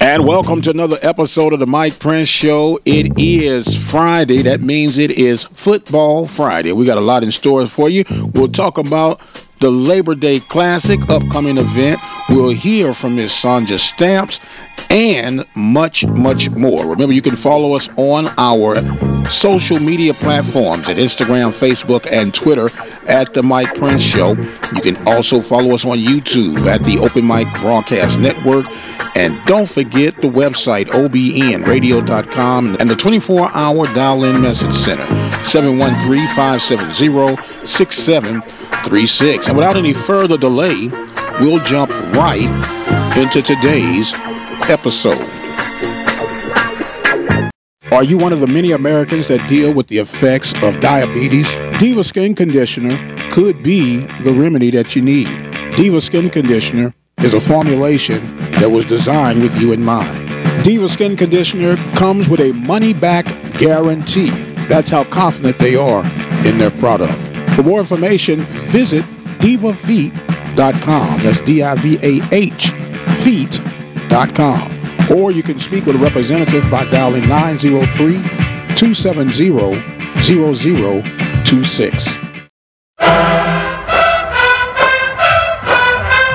And welcome to another episode of the Mike Prince Show. It is Friday. That means it is Football Friday. We got a lot in store for you. We'll talk about the Labor Day Classic upcoming event. We'll hear from Miss Sonja Stamps and much, much more. Remember, you can follow us on our social media platforms at Instagram, Facebook, and Twitter at The Mike Prince Show. You can also follow us on YouTube at the Open Mic Broadcast Network. And don't forget the website, obnradio.com, and the 24 hour dial in message center, 713 570 6736. And without any further delay, we'll jump right into today's episode. Are you one of the many Americans that deal with the effects of diabetes? Diva Skin Conditioner could be the remedy that you need. Diva Skin Conditioner is a formulation that was designed with you in mind. Diva Skin Conditioner comes with a money back guarantee. That's how confident they are in their product. For more information, visit divafeet.com. That's D I V A H feet.com. Or you can speak with a representative by dialing 903 270 0026.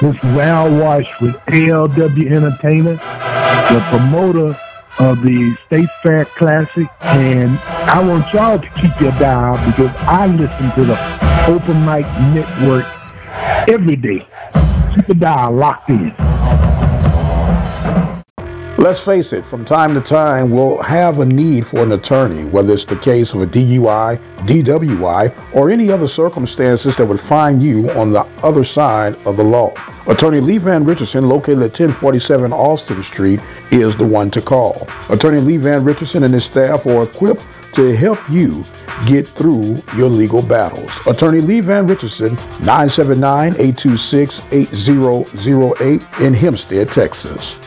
This is Al Wash with ALW Entertainment, the promoter of the State Fair Classic. And I want y'all to keep your dial because I listen to the Open Mic Network every day. Keep the dial locked in. Let's face it, from time to time, we'll have a need for an attorney, whether it's the case of a DUI, DWI, or any other circumstances that would find you on the other side of the law. Attorney Lee Van Richardson, located at 1047 Austin Street, is the one to call. Attorney Lee Van Richardson and his staff are equipped to help you get through your legal battles. Attorney Lee Van Richardson, 979-826-8008 in Hempstead, Texas.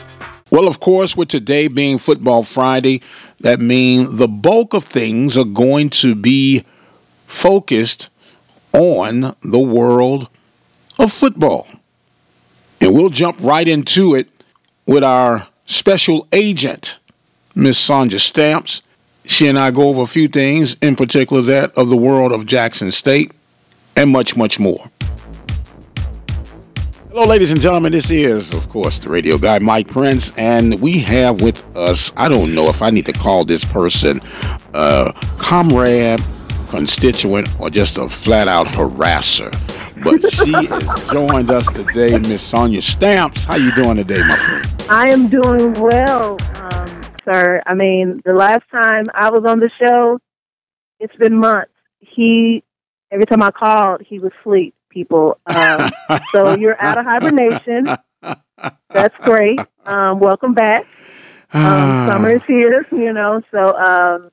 Well, of course, with today being Football Friday, that means the bulk of things are going to be focused on the world of football. And we'll jump right into it with our special agent, Miss Sonja Stamps. She and I go over a few things, in particular that of the world of Jackson State, and much, much more. Hello, ladies and gentlemen. This is, of course, the radio guy, Mike Prince, and we have with us, I don't know if I need to call this person uh, comrade, constituent, or just a flat out harasser. But she has joined us today, Miss Sonja Stamps. How you doing today, my friend? I am doing well, um, sir. I mean, the last time I was on the show, it's been months. He, every time I called, he was asleep people. Um, so you're out of hibernation. That's great. Um, welcome back. Um, summer is here, you know. So um,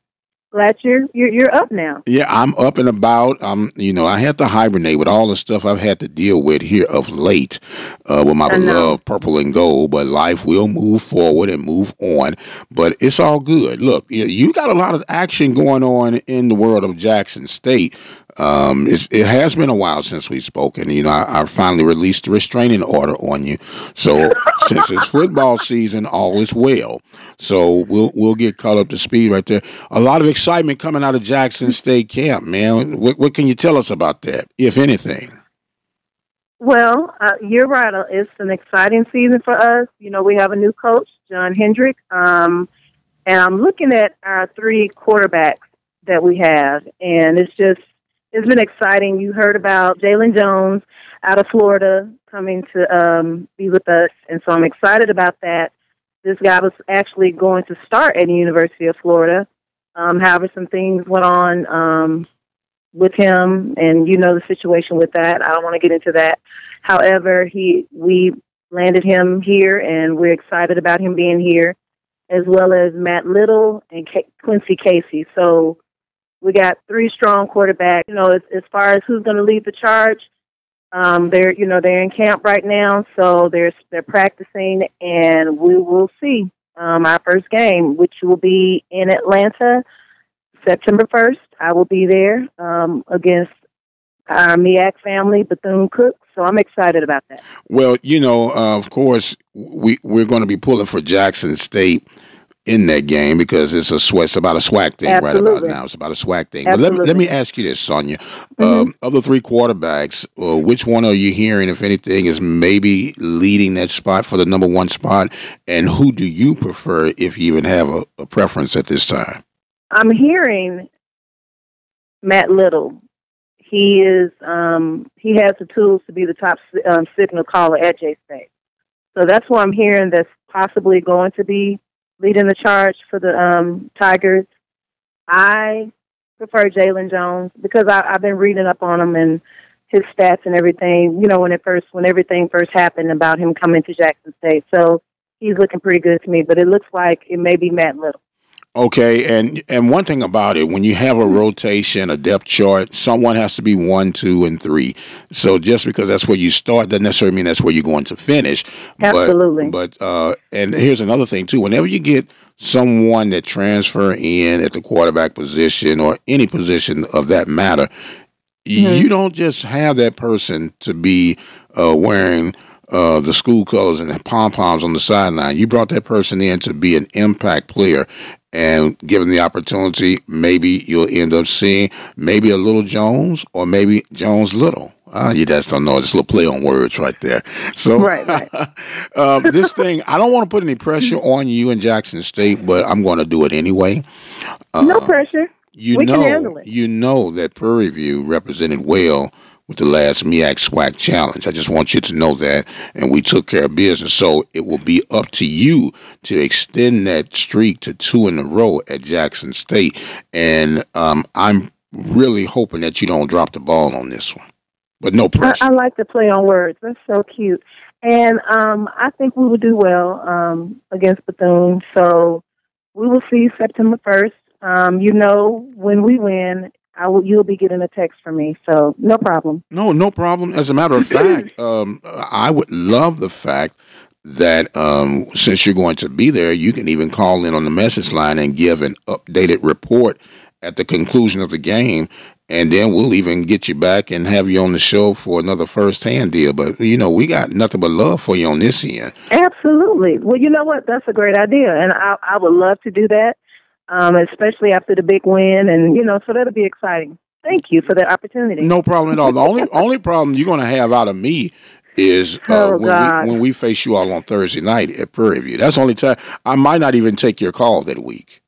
glad you're, you're you're up now. Yeah, I'm up and about. Um, you know, I had to hibernate with all the stuff I've had to deal with here of late uh, with my beloved purple and gold. But life will move forward and move on. But it's all good. Look, you got a lot of action going on in the world of Jackson State. Um, it has been a while since we've spoken. You know, I, I finally released the restraining order on you. So since it's football season, all is well. So we'll we'll get caught up to speed right there. A lot of excitement coming out of Jackson State camp, man. What, what can you tell us about that, if anything? Well, uh, you're right. Uh, it's an exciting season for us. You know, we have a new coach, John Hendrick, um, and I'm looking at our three quarterbacks that we have, and it's just it's been exciting. You heard about Jalon Jones out of Florida coming to um, be with us, and so I'm excited about that. This guy was actually going to start at the University of Florida. Um, however, some things went on um, with him, and you know the situation with that. I don't want to get into that. However, he we landed him here, and we're excited about him being here, as well as Matt Little and K- Quincy Casey. So we got three strong quarterbacks. You know, as, as far as who's going to lead the charge, um, they're you know they're in camp right now, so they're they're practicing, and we will see um, our first game, which will be in Atlanta, September first. I will be there um, against our MEAC family, Bethune Cook. So I'm excited about that. Well, you know, uh, of course, we we're going to be pulling for Jackson State in that game because it's a sweat. It's about a swag thing Absolutely. right about now. It's about a swag thing. But let me, let me ask you this, Sonja. Mm-hmm. Um, of the three quarterbacks, uh, which one are you hearing, if anything, is maybe leading that spot for the number one spot? And who do you prefer, if you even have a, a preference at this time? I'm hearing Matt Little. He is um, he has the tools to be the top um, signal caller at J State. So that's what I'm hearing. That's possibly going to be leading the charge for the um, Tigers. I prefer Jalon Jones because I, I've been reading up on him and his stats and everything. You know, when it first when everything first happened about him coming to Jackson State, so he's looking pretty good to me. But it looks like it may be Matt Little. Okay, and and one thing about it, when you have a rotation, a depth chart, someone has to be one, two, and three. So just because that's where you start doesn't necessarily mean that's where you're going to finish. Absolutely. But, but uh, and here's another thing too. Whenever you get someone that transfer in at the quarterback position or any position of that matter, you don't just have that person to be uh, wearing uh, the school colors and pom poms on the sideline. You brought that person in to be an impact player, and given the opportunity, maybe you'll end up seeing maybe a little Jones or maybe Jones Little. Uh, you just don't know. Just a little play on words right there. So, Right, right. uh, this thing, I don't want to put any pressure on you in Jackson State, but I'm going to do it anyway. Uh, no pressure. you We can know, handle it. you know that Prairie View represented well with the last MEAC SWAC challenge. I just want you to know that, and we took care of business. So it will be up to you to extend that streak to two in a row at Jackson State, and um, I'm really hoping that you don't drop the ball on this one. But no pressure. I like the play on words. That's so cute. And um, I think we will do well um, against Bethune. So we will see September 1st. Um, you know, when we win, I will, you'll be getting a text from me. So no problem. No, no problem. As a matter of fact, um, I would love the fact that um, since you're going to be there, you can even call in on the message line and give an updated report at the conclusion of the game, and then we'll even get you back and have you on the show for another first-hand deal. But you know, we got nothing but love for you on this end. Absolutely. Well, you know what? That's a great idea. And I, I would love to do that, um, especially after the big win. And, you know, so that'll be exciting. Thank you for the opportunity. No problem at all. The only only problem you're going to have out of me is uh, Oh, when we when we face you all on Thursday night at Prairie View. That's the only time I might not even take your call that week.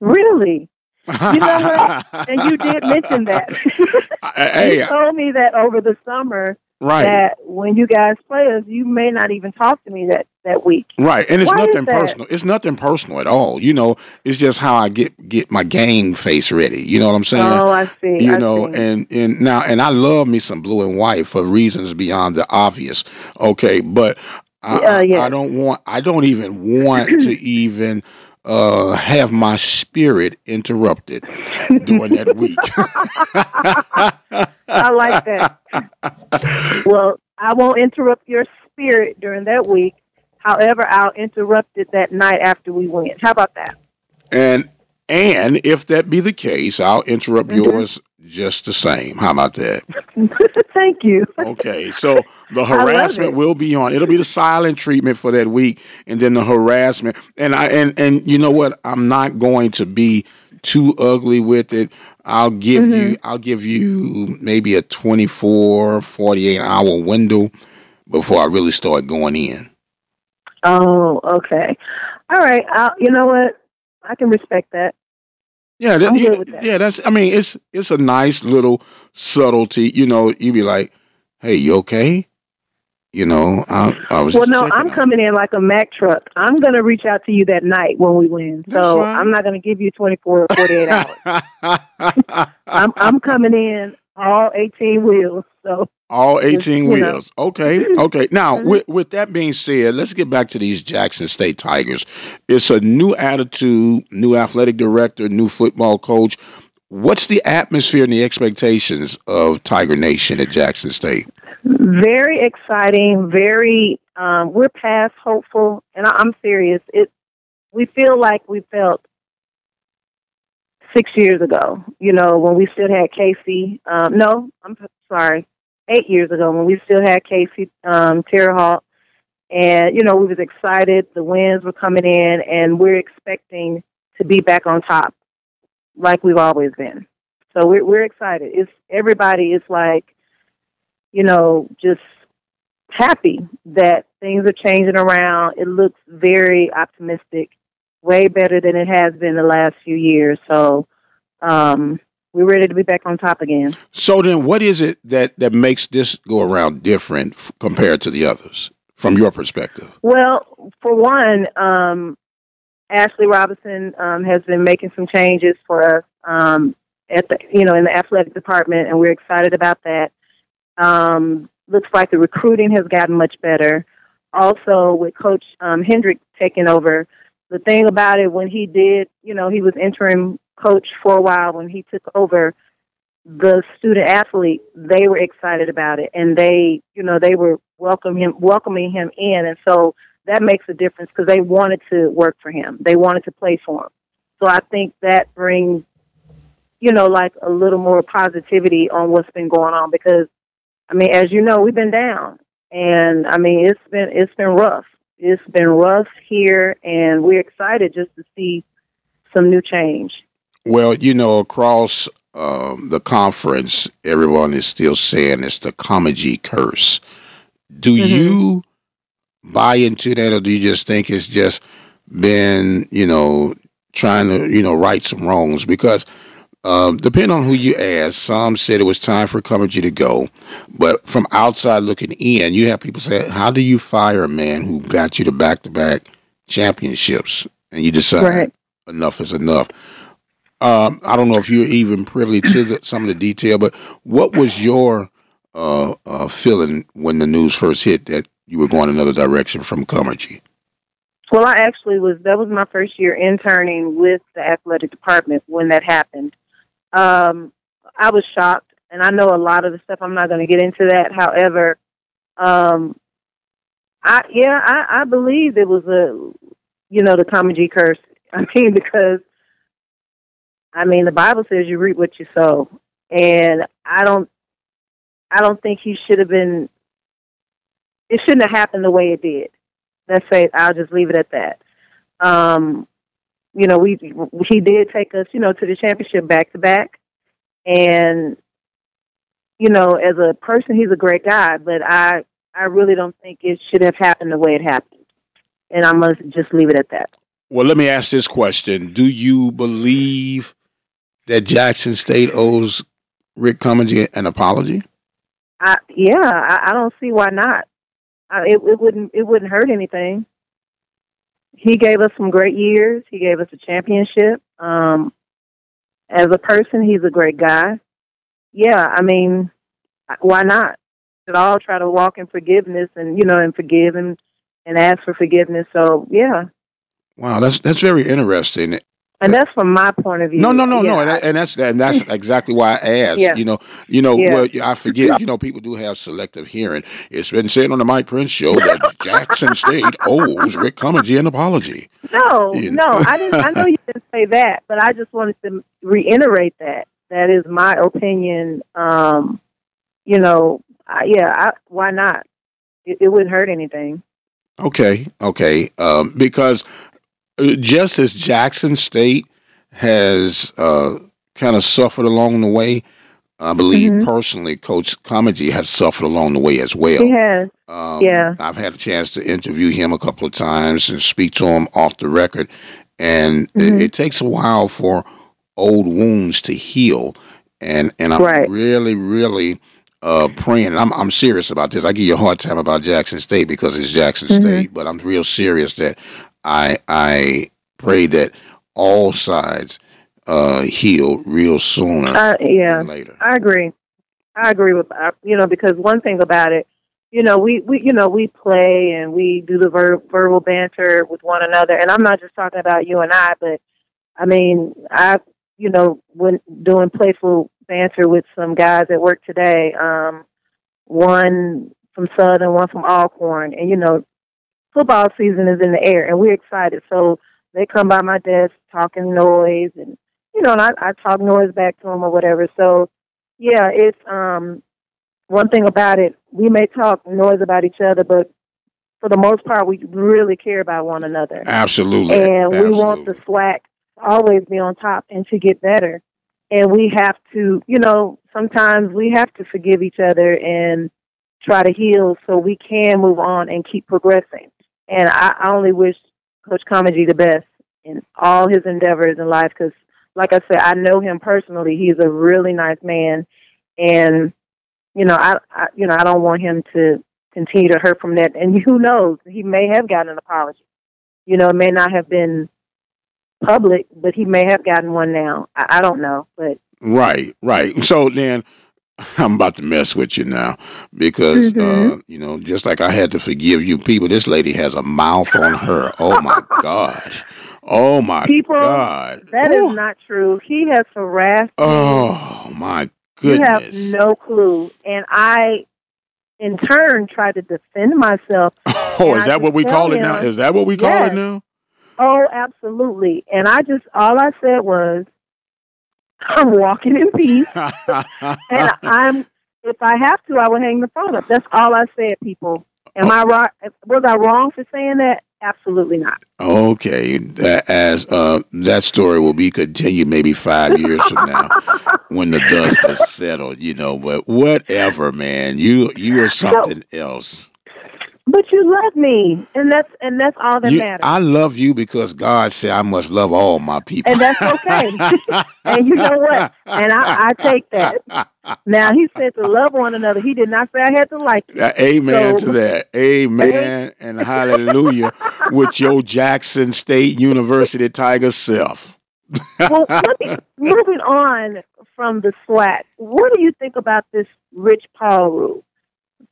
Really? You know what? and you did mention that. hey, you told me that over the summer right. that when you guys play us, you may not even talk to me that that week. Right, and it's Why nothing personal. It's nothing personal at all. You know, it's just how I get get my game face ready. You know what I'm saying? Oh, I see. you I know, see. and and now and I love me some blue and white for reasons beyond the obvious. Okay, but I, Uh, yes. I don't want. I don't even want to even uh have my spirit interrupted during that week. I like that. well, I won't interrupt your spirit during that week. However, I'll interrupt it that night after we win. How about that? And and if that be the case, I'll interrupt Mm-hmm. yours just the same. How about that? Thank you. Okay, so the harassment will be on. It'll be the silent treatment for that week, and then the harassment. And I and and you know what? I'm not going to be too ugly with it. I'll give Mm-hmm. you I'll give you maybe a 24, 48 hour window before I really start going in. Oh, okay. All right. I'll, you know what? I can respect that. Yeah, that, yeah, that. yeah, that's. I mean, it's it's a nice little subtlety. You know, You'd be like, "Hey, you okay?" You know, I, I was. Well, no, I'm on coming in like a Mack truck. I'm going to reach out to you that night when we win. That's so. I'm not going to give you 24 or 48 hours. you. I'm I'm coming in all 18 wheels. So All 18 you know. wheels. Okay. Okay. Now, Mhm. with, with that being said, let's get back to these Jackson State Tigers. It's a new attitude, new athletic director, new football coach. What's the atmosphere and the expectations of Tiger Nation at Jackson State? Very exciting. Very. Um, we're past hopeful, and I, I'm serious. It. We feel like we felt six years ago. You know, when we still had Casey. Um, no, I'm sorry. Eight years ago, when we still had Casey um, Therriault, and you know, we was excited. The wins were coming in, and we're expecting to be back on top, like we've always been. So we're we're excited. It's everybody is like, you know, just happy that things are changing around. It looks very optimistic, way better than it has been the last few years. So um, we're ready to be back on top again. So then, what is it that, that makes this go around different f- compared to the others from your perspective? Well, for one, um, Ashley Robinson um, has been making some changes for us um, at the you know in the athletic department, and we're excited about that. Um, looks like the recruiting has gotten much better. Also, with Coach um, Hendrick taking over, the thing about it when he did, you know, he was interim coach for a while. When he took over, the student athlete they were excited about it, and they, you know, they were welcoming him, welcoming him in, and so that makes a difference because they wanted to work for him. They wanted to play for him. So I think that brings, you know, like a little more positivity on what's been going on because, I mean, as you know, we've been down, and I mean, it's been it's been rough. It's been rough here, and we're excited just to see some new change. Well, you know, across um, the conference, everyone is still saying it's the Comegy curse. Do Mhm. you buy into that, or do you just think it's just been, you know, trying to, you know, right some wrongs? Because um, depending on who you ask, some said it was time for Comegy to go, but from outside looking in, you have people say, "How do you fire a man who got you to back-to-back championships?" And you decide Right. enough is enough. Um, I don't know if you're even privy to the, some of the detail, but what was your uh, uh, feeling when the news first hit that you were going another direction from Comegy? Well, I actually was. That was my first year interning with the athletic department when that happened. Um, I was shocked, and I know a lot of the stuff. I'm not going to get into that. However, um, I yeah, I, I believe it was a, you know, the Comegy curse. I mean, because I mean, the Bible says you reap what you sow, and I don't, I don't think he should have been. It shouldn't have happened the way it did let's say I'll just leave it at that. Um, you know, we he did take us, you know, to the championship back to back, and you know, as a person, he's a great guy, but I I really don't think it should have happened the way it happened, and I must just leave it at that. Well, let me ask this question: Do you believe that Jackson State owes Rick Comegy an apology? I yeah, I, I don't see why not. I, it, it wouldn't it wouldn't hurt anything. He gave us some great years. He gave us a championship. Um, as a person, he's a great guy. Yeah, I mean, why not? Should all try to walk in forgiveness and you know and forgive and and ask for forgiveness. So yeah, Wow, that's that's very interesting. And that's from my point of view. No, no, no, no, and, and that's and that's exactly why I asked. Yeah. You know, you know, Yeah. well, I forget. You know, people do have selective hearing. It's been said on the Mike Prince show that Jackson State owes Rick Comegy an apology. No, You no. I didn't. I know you didn't say that, but I just wanted to reiterate that. That is my opinion. Um, you know, I, yeah, I, why not? It, it wouldn't hurt anything. Okay, okay, um, because just as Jackson State has uh, kind of suffered along the way, I believe Mhm. personally, Coach Comegy has suffered along the way as well. He has. Um, Yeah. I've had a chance to interview him a couple of times and speak to him off the record, and Mhm. it, it takes a while for old wounds to heal. And and I'm Right. really, really uh, praying. and I'm I'm serious about this. I give you a hard time about Jackson State because it's Jackson Mhm. State, but I'm real serious that I I pray that all sides uh, heal real sooner Uh, yeah, later. I agree. I agree with uh, you know because one thing about it, you know, we we you know we play and we do the ver- verbal banter with one another, and I'm not just talking about you and I, but I mean I you know when doing playful banter with some guys at work today, um, one from Southern, one from Alcorn, and you know football season is in the air and we're excited. So they come by my desk talking noise and you know, and I, I talk noise back to them or whatever. So yeah, it's um one thing about it, we may talk noise about each other, but for the most part we really care about one another. Absolutely. And Absolutely. we want the SWAC to always be on top and to get better. And we have to, you know, sometimes we have to forgive each other and try to heal so we can move on and keep progressing. And I, I only wish Coach Comegy the best in all his endeavors in life because, like I said, I know him personally. He's a really nice man, and you know, I, I you know I don't want him to continue to hurt from that. And who knows? He may have gotten an apology. You know, it may not have been public, but he may have gotten one now. I, I don't know, but Right, right. So then I'm about to mess with you now because Mhm. uh, you know, just like I had to forgive you people, this lady has a mouth on her. Oh my gosh. Oh my People, god. that is Ooh. not true. He has harassed me. Oh my goodness. You have no clue. And I, in turn, try to defend myself. oh, is I that what we call it now? Is that what we call yes. it now? Oh, absolutely. And I just, all I said was, I'm walking in peace. and I'm, if I have to, I will hang the phone up. That's all I said, people. Am I right? Was I wrong for saying that? Absolutely not. Okay, that, as uh, that story will be continued maybe five years from now when the dust has settled, you know. But whatever, man, you you are something else. But you love me, and that's and that's all that You, matters. I love you because God said I must love all my people, And that's okay. and you know what? And I, I take that. Now he said to love one another. He did not say I had to like you. Uh, Amen So- to that. Amen and hallelujah with your Jackson State University Tiger self. Well, me, moving on from the SWAC, what do you think about this Rich Paul rule?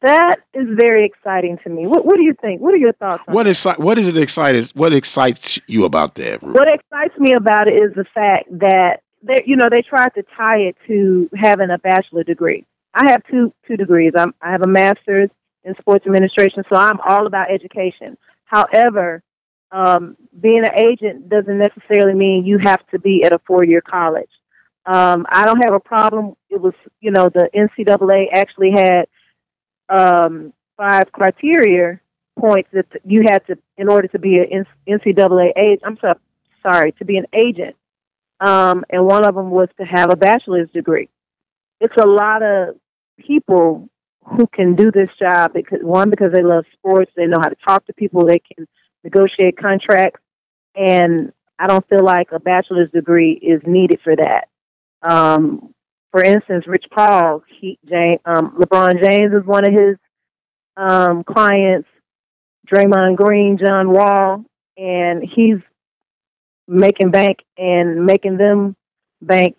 That is very exciting to me. What, what do you think? What are your thoughts on What that? is what is it excited? What excites you about that? Ruth? What excites me about it is the fact that they, you know, they tried to tie it to having a bachelor degree. I have two two degrees. I'm, I have a master's in sports administration, so I'm all about education. However, um, being an agent doesn't necessarily mean you have to be at a four year college. Um, I don't have a problem. It was, you know, the NCAA actually had um, five criteria points that you had to, in order to be an NCAA agent. I'm so, sorry, to be an agent. Um, and one of them was to have a bachelor's degree. It's a lot of people who can do this job because one because they love sports, they know how to talk to people, they can negotiate contracts, and I don't feel like a bachelor's degree is needed for that. Um, for instance, Rich Paul, he, James, um, LeBron James is one of his um, clients. Draymond Green, John Wall, and he's making bank and making them bank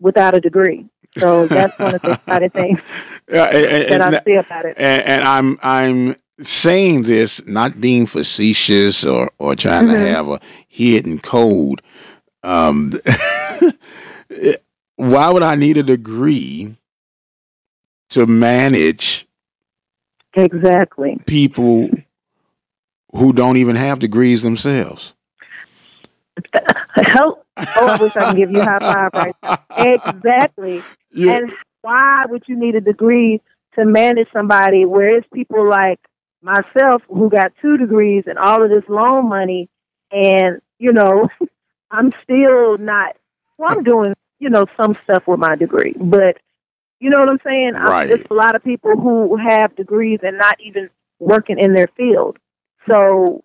without a degree. So that's one of the exciting things Yeah, and, that I see about it. and, and I'm I'm saying this not being facetious or or trying to Mhm. have a hidden code. Um, why would I need a degree to manage Exactly. people who don't even have degrees themselves? Help. Oh, I wish I could give you a high five right now. Exactly. Yeah. And why would you need a degree to manage somebody? Whereas people like myself who got two degrees and all of this loan money, and you know, I'm still not. Well, I'm doing you know some stuff with my degree, but you know what I'm saying. Right. There's a lot of people who have degrees and not even working in their field. So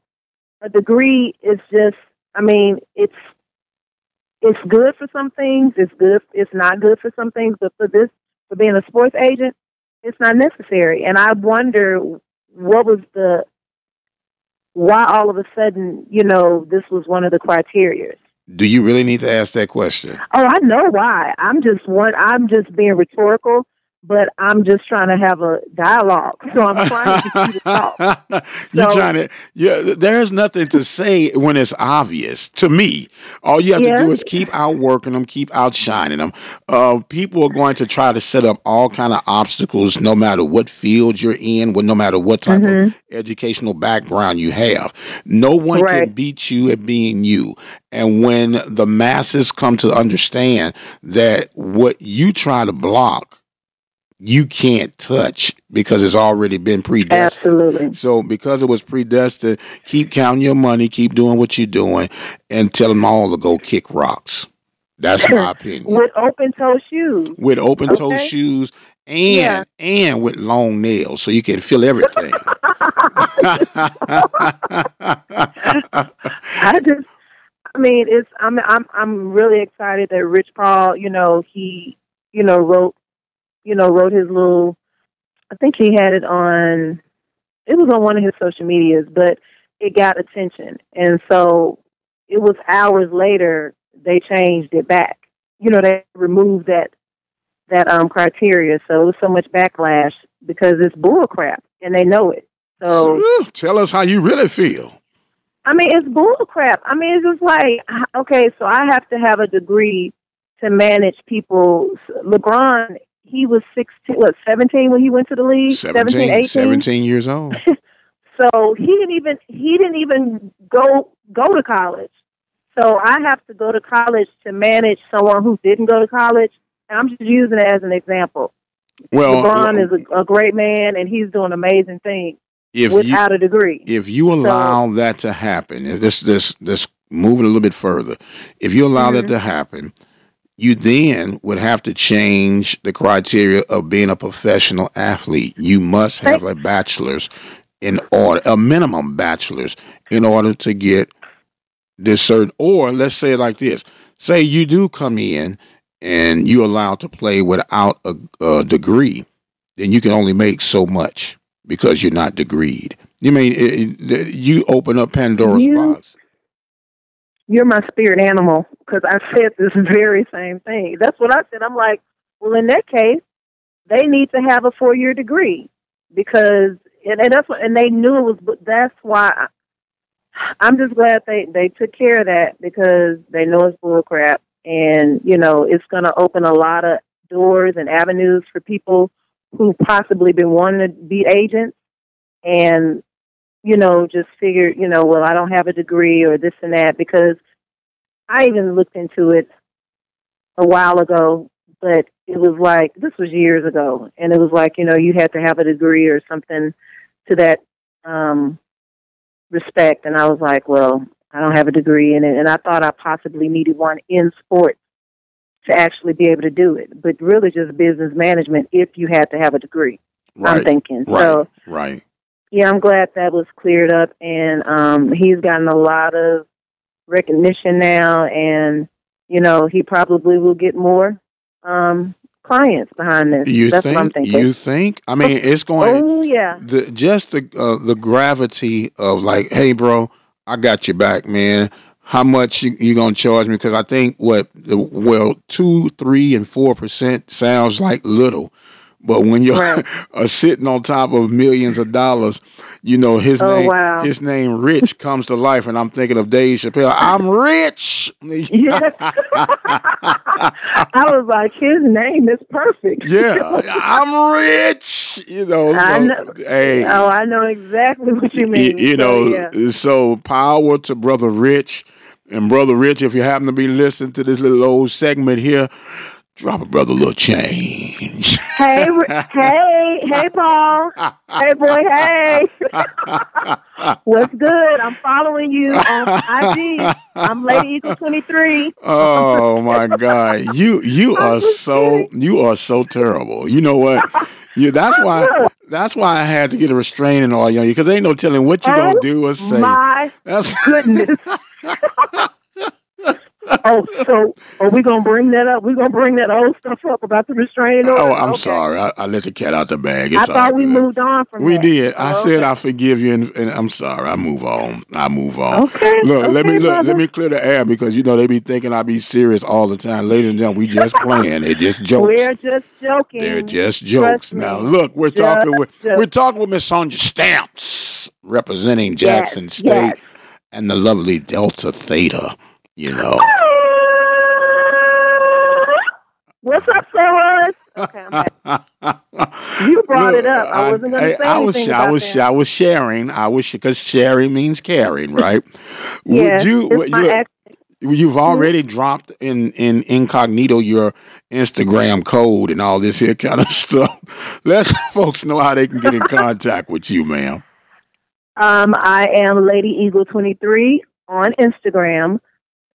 a degree is just. I mean, it's it's good for some things. It's good. It's not good for some things. But for this, for being a sports agent, it's not necessary. And I wonder what was the why all of a sudden, you know, this was one of the criteria. Do you really need to ask that question? Oh, I know why. I'm just one. I'm just being rhetorical. But I'm just trying to have a dialogue. So I'm trying to get you to talk. You're So- trying to. Yeah, there's nothing to say when it's obvious to me. All you have Yeah. to do is keep outworking them, keep outshining them. Uh, people are going to try to set up all kind of obstacles, no matter what field you're in, no matter what type of educational background you have. No one can beat you at being you. And when the masses come to understand that what you try to block, you can't touch because it's already been predestined. Absolutely. So because it was predestined, keep counting your money, keep doing what you're doing, and tell them all to go kick rocks. That's my opinion. With open toe shoes. With open toe Okay. shoes and Yeah. and with long nails, so you can feel everything. I just, I mean, it's. I'm. I'm. I'm really excited that Rich Paul. You know, he. You know, wrote. You know, wrote his little. I think he had it on. It was on one of his social medias, but it got attention, and so it was hours later they changed it back. You know, they removed that that um criteria, so it was so much backlash because it's bull crap, and they know it. So. Tell us how you really feel. I mean, it's bull crap. I mean, it's just like, okay, so I have to have a degree to manage people. LeBron, he was 16, what, 17 when he went to the league? 17, 18? 17 years old. So he didn't even, he didn't even go, go to college. So I have to go to college to manage someone who didn't go to college. And I'm just using it as an example. Well, LeBron is a, a great man and he's doing amazing things if you without a degree. if you allow that to happen, if this this this moving a little bit further, if you allow mm-hmm. that to happen, you then would have to change the criteria of being a professional athlete. You must have a bachelor's in order, a minimum bachelor's in order to get this certain. Or let's say it like this: say you do come in and you're allowed to play without a, a degree, then you can only make so much because you're not degreed. You mean it, it, you open up Pandora's You- box? You're my spirit animal because I said this very same thing. That's what I said. I'm like, well, in that case, they need to have a four year degree because, and, and that's what, and they knew it was. But that's why I, I'm just glad they they took care of that because they know it's bull crap, and you know it's going to open a lot of doors and avenues for people who possibly been wanting to be agents and you know, just figured, you know, well, I don't have a degree or this and that because I even looked into it a while ago, but it was like, this was years ago. And it was like, you know, you had to have a degree or something to that um, respect. And I was like, well, I don't have a degree in it. And I thought I possibly needed one in sports to actually be able to do it, but really just business management if you had to have a degree. Right. I'm thinking. Right. So, right. Yeah, I'm glad that was cleared up, and um, he's gotten a lot of recognition now, and you know he probably will get more um, clients behind this. You That's what I'm think? thinking. You think? I mean, it's going. oh yeah, the just the uh, the gravity of like, hey, bro, I got your back, man. How much you, you gonna charge me? Because I think what well two, three, and four percent sounds like little, but when you're Right. are sitting on top of millions of dollars, you know his Oh, name wow. his name Rich comes to life, and I'm thinking of Dave Chappelle. I'm rich. Yes. I was like, his name is perfect. yeah, I'm rich. You know. I so, know. Hey, Oh, I know exactly what you mean. You So, know, yeah. so power to Brother Rich. And Brother Rich, if you happen to be listening to this little old segment here, drop a brother a little change. Hey, hey, hey, Paul. Hey, boy, hey. What's good? I'm following you on IG. I'm Lady Eagle 23. oh my God, you you are so you are so terrible. You know what? You that's why that's why I had to get a restraining order on you because ain't no telling what you Oh, gonna do or say. My That's goodness. Oh, so are we gonna bring that up? We're gonna bring that old stuff up about the restraining order. Oh, I'm Okay. sorry. I, I let the cat out the bag. It's all thought we good. moved on from We that. did. I Oh, said. I forgive you, and, and I'm sorry. I move on. I move on. Okay, Look, let me look. brother. Let me clear the air because you know they be thinking I be serious all the time. Ladies and gentlemen, we just playing. They just jokes. We're just joking. They're just jokes. Trust me. Now look, we're Just talking with jokes. we're talking with Miss Sonja Stamps, representing Yes, Jackson State yes. and the lovely Delta Theta. You know. What's up, Sarah? Okay, You brought it up. I wasn't gonna say I was, anything I was, that. I was sharing. I was because sharing means caring, right? Yes, Would you? it's my you- You've already dropped in in incognito your Instagram code and all this here kind of stuff. Let folks know how they can get in contact with you, ma'am. Um, I am Lady Eagle 23 on Instagram,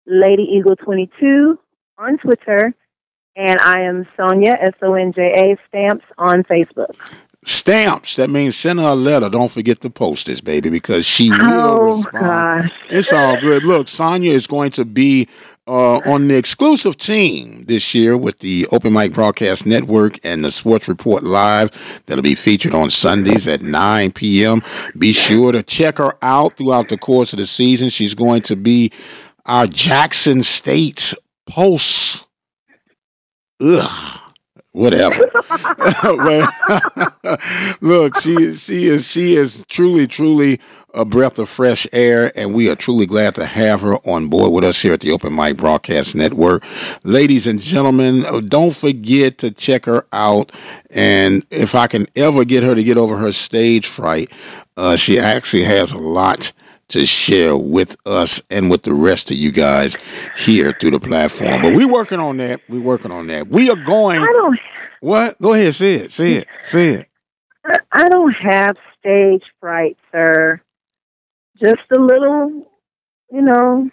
Lady Eagle 22 on Twitter, and I am Sonja S O N J A Stamps on Facebook. Stamps. That means send her a letter. Don't forget to post this, baby, because she will Oh respond. gosh. It's all good. Look, Sonja is going to be uh, on the exclusive team this year with the Open Mic Broadcast Network and the Sports Report Live that'll be featured on Sundays at 9 p.m. Be sure to check her out throughout the course of the season. She's going to be our Jackson State Pulse. Ugh. Whatever. Look, she she is she is truly truly a breath of fresh air, and we are truly glad to have her on board with us here at the Open Mic Broadcast Network. Ladies and gentlemen, don't forget to check her out. And if I can ever get her to get over her stage fright, uh, she actually has a lot to share with us and with the rest of you guys here through the platform. But we're working on that. We're working on that. We are going. I don't What? Go ahead. Say it. Say it. Say it. I- don't have stage fright, sir. Just a little, you know.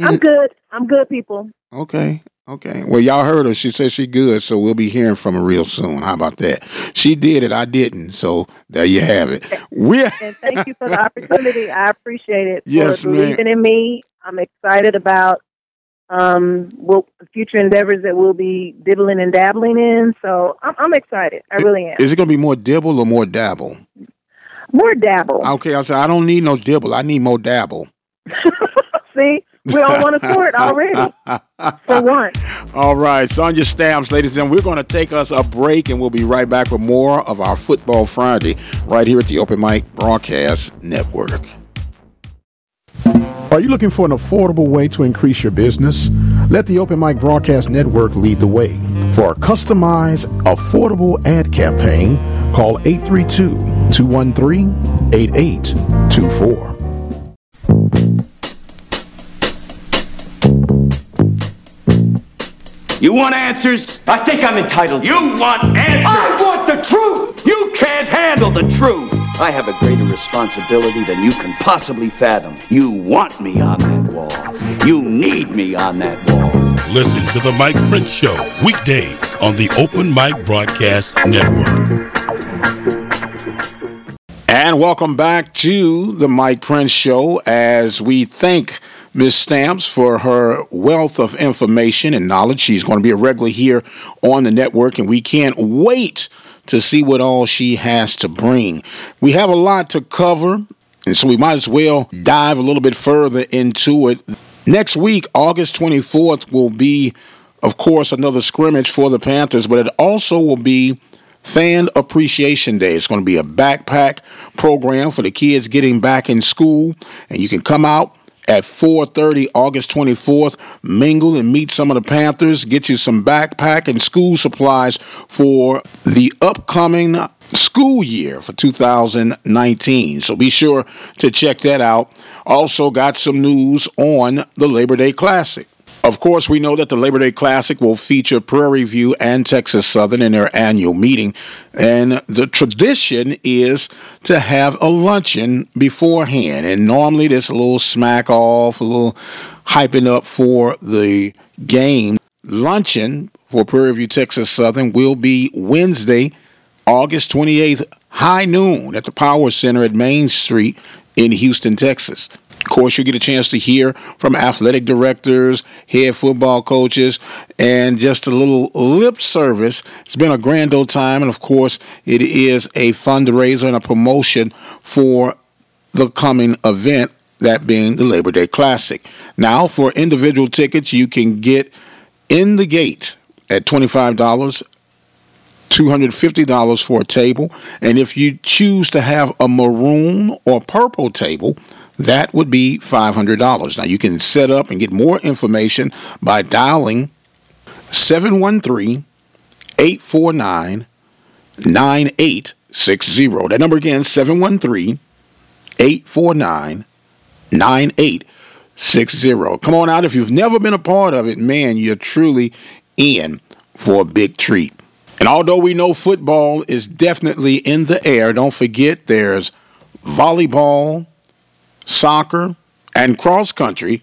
I'm good. I'm good, people. Okay. Okay. Well, y'all heard her. She said she good, so we'll be hearing from her real soon. How about that? She did it. I didn't. So there you have it. We're And thank you for the opportunity. I appreciate it. Yes, for ma'am. believing in me. I'm excited about um what future endeavors that we'll be dibbling and dabbling in. So I'm, I'm excited. I really am. Is it gonna be more dibble or more dabble? More dabble. Okay. I said I don't need no dibble. I need more dabble. See, we're on one accord already. For once. All right, Sonja Stamps, ladies and gentlemen, we're going to take us a break and we'll be right back with more of our Football Friday right here at the Open Mic Broadcast Network. Are you looking for an affordable way to increase your business? Let the Open Mic Broadcast Network lead the way. For a customized, affordable ad campaign, call 832 213 8824. You want answers? I think I'm entitled. You want answers? I want the truth. You can't handle the truth. I have a greater responsibility than you can possibly fathom. You want me on that wall. You need me on that wall. Listen to the Mike Prince Show weekdays on the Open Mic Broadcast Network. And welcome back to the Mike Prince Show as we thank Ms. Stamps for her wealth of information and knowledge. She's going to be a regular here on the network, and we can't wait to see what all she has to bring. We have a lot to cover, and so we might as well dive a little bit further into it. Next week, August 24th, will be, of course, another scrimmage for the Panthers, but it also will be Fan Appreciation Day. It's going to be a backpack program for the kids getting back in school, and you can come out at 4:30 August 24th, mingle and meet some of the Panthers, get you some backpack and school supplies for the upcoming school year for 2019. So be sure to check that out. Also got some news on the Labor Day Classic. Of course, we know that the Labor Day Classic will feature Prairie View and Texas Southern in their annual meeting. And the tradition is to have a luncheon beforehand. And normally there's a little smack off, a little hyping up for the game. Luncheon for Prairie View, Texas Southern will be Wednesday, August 28th, high noon at the Power Center at Main Street in Houston, Texas. Of course, you get a chance to hear from athletic directors, head football coaches, and just a little lip service. It's been a grand old time, and of course, it is a fundraiser and a promotion for the coming event, that being the Labor Day Classic. Now, for individual tickets, you can get in the gate at $25. $250 for a table. And if you choose to have a maroon or purple table, that would be $500. Now you can set up and get more information by dialing 713 849 9860. That number again, 713 849 9860. Come on out. If you've never been a part of it, man, you're truly in for a big treat. And although we know football is definitely in the air, don't forget there's volleyball, soccer, and cross country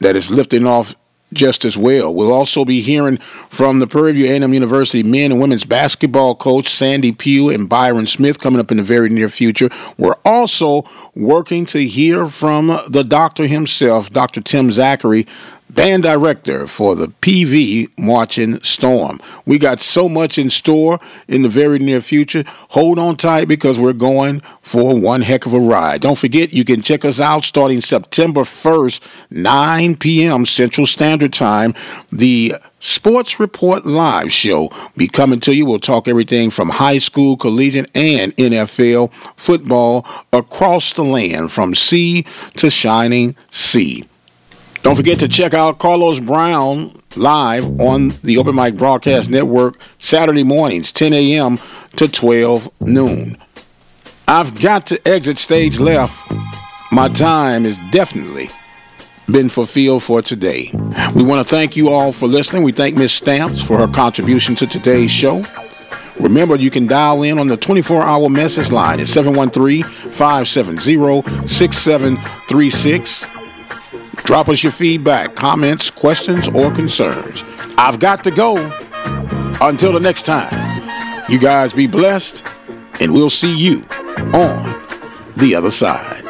that is lifting off just as well. We'll also be hearing from the Prairie View A&M University men and women's basketball coach Sandy Pugh and Byron Smith coming up in the very near future. We're also working to hear from the doctor himself, Dr. Tim Zachary, band director for the PV Marching Storm. We got so much in store in the very near future. Hold on tight because we're going for one heck of a ride. Don't forget, you can check us out starting September 1st, 9 p.m. Central Standard Time. The Sports Report Live show be coming to you. We'll talk everything from high school, collegiate, and NFL football across the land from sea to shining sea. Don't forget to check out Carlos Brown live on the Open Mic Broadcast Network Saturday mornings, 10 a.m. to 12 noon. I've got to exit stage left. My time has definitely been fulfilled for today. We want to thank you all for listening. We thank Miss Stamps for her contribution to today's show. Remember, you can dial in on the 24 hour message line at 713 570 6736. Drop us your feedback, comments, questions, or concerns. I've got to go. Until the next time, you guys be blessed, and we'll see you on the other side.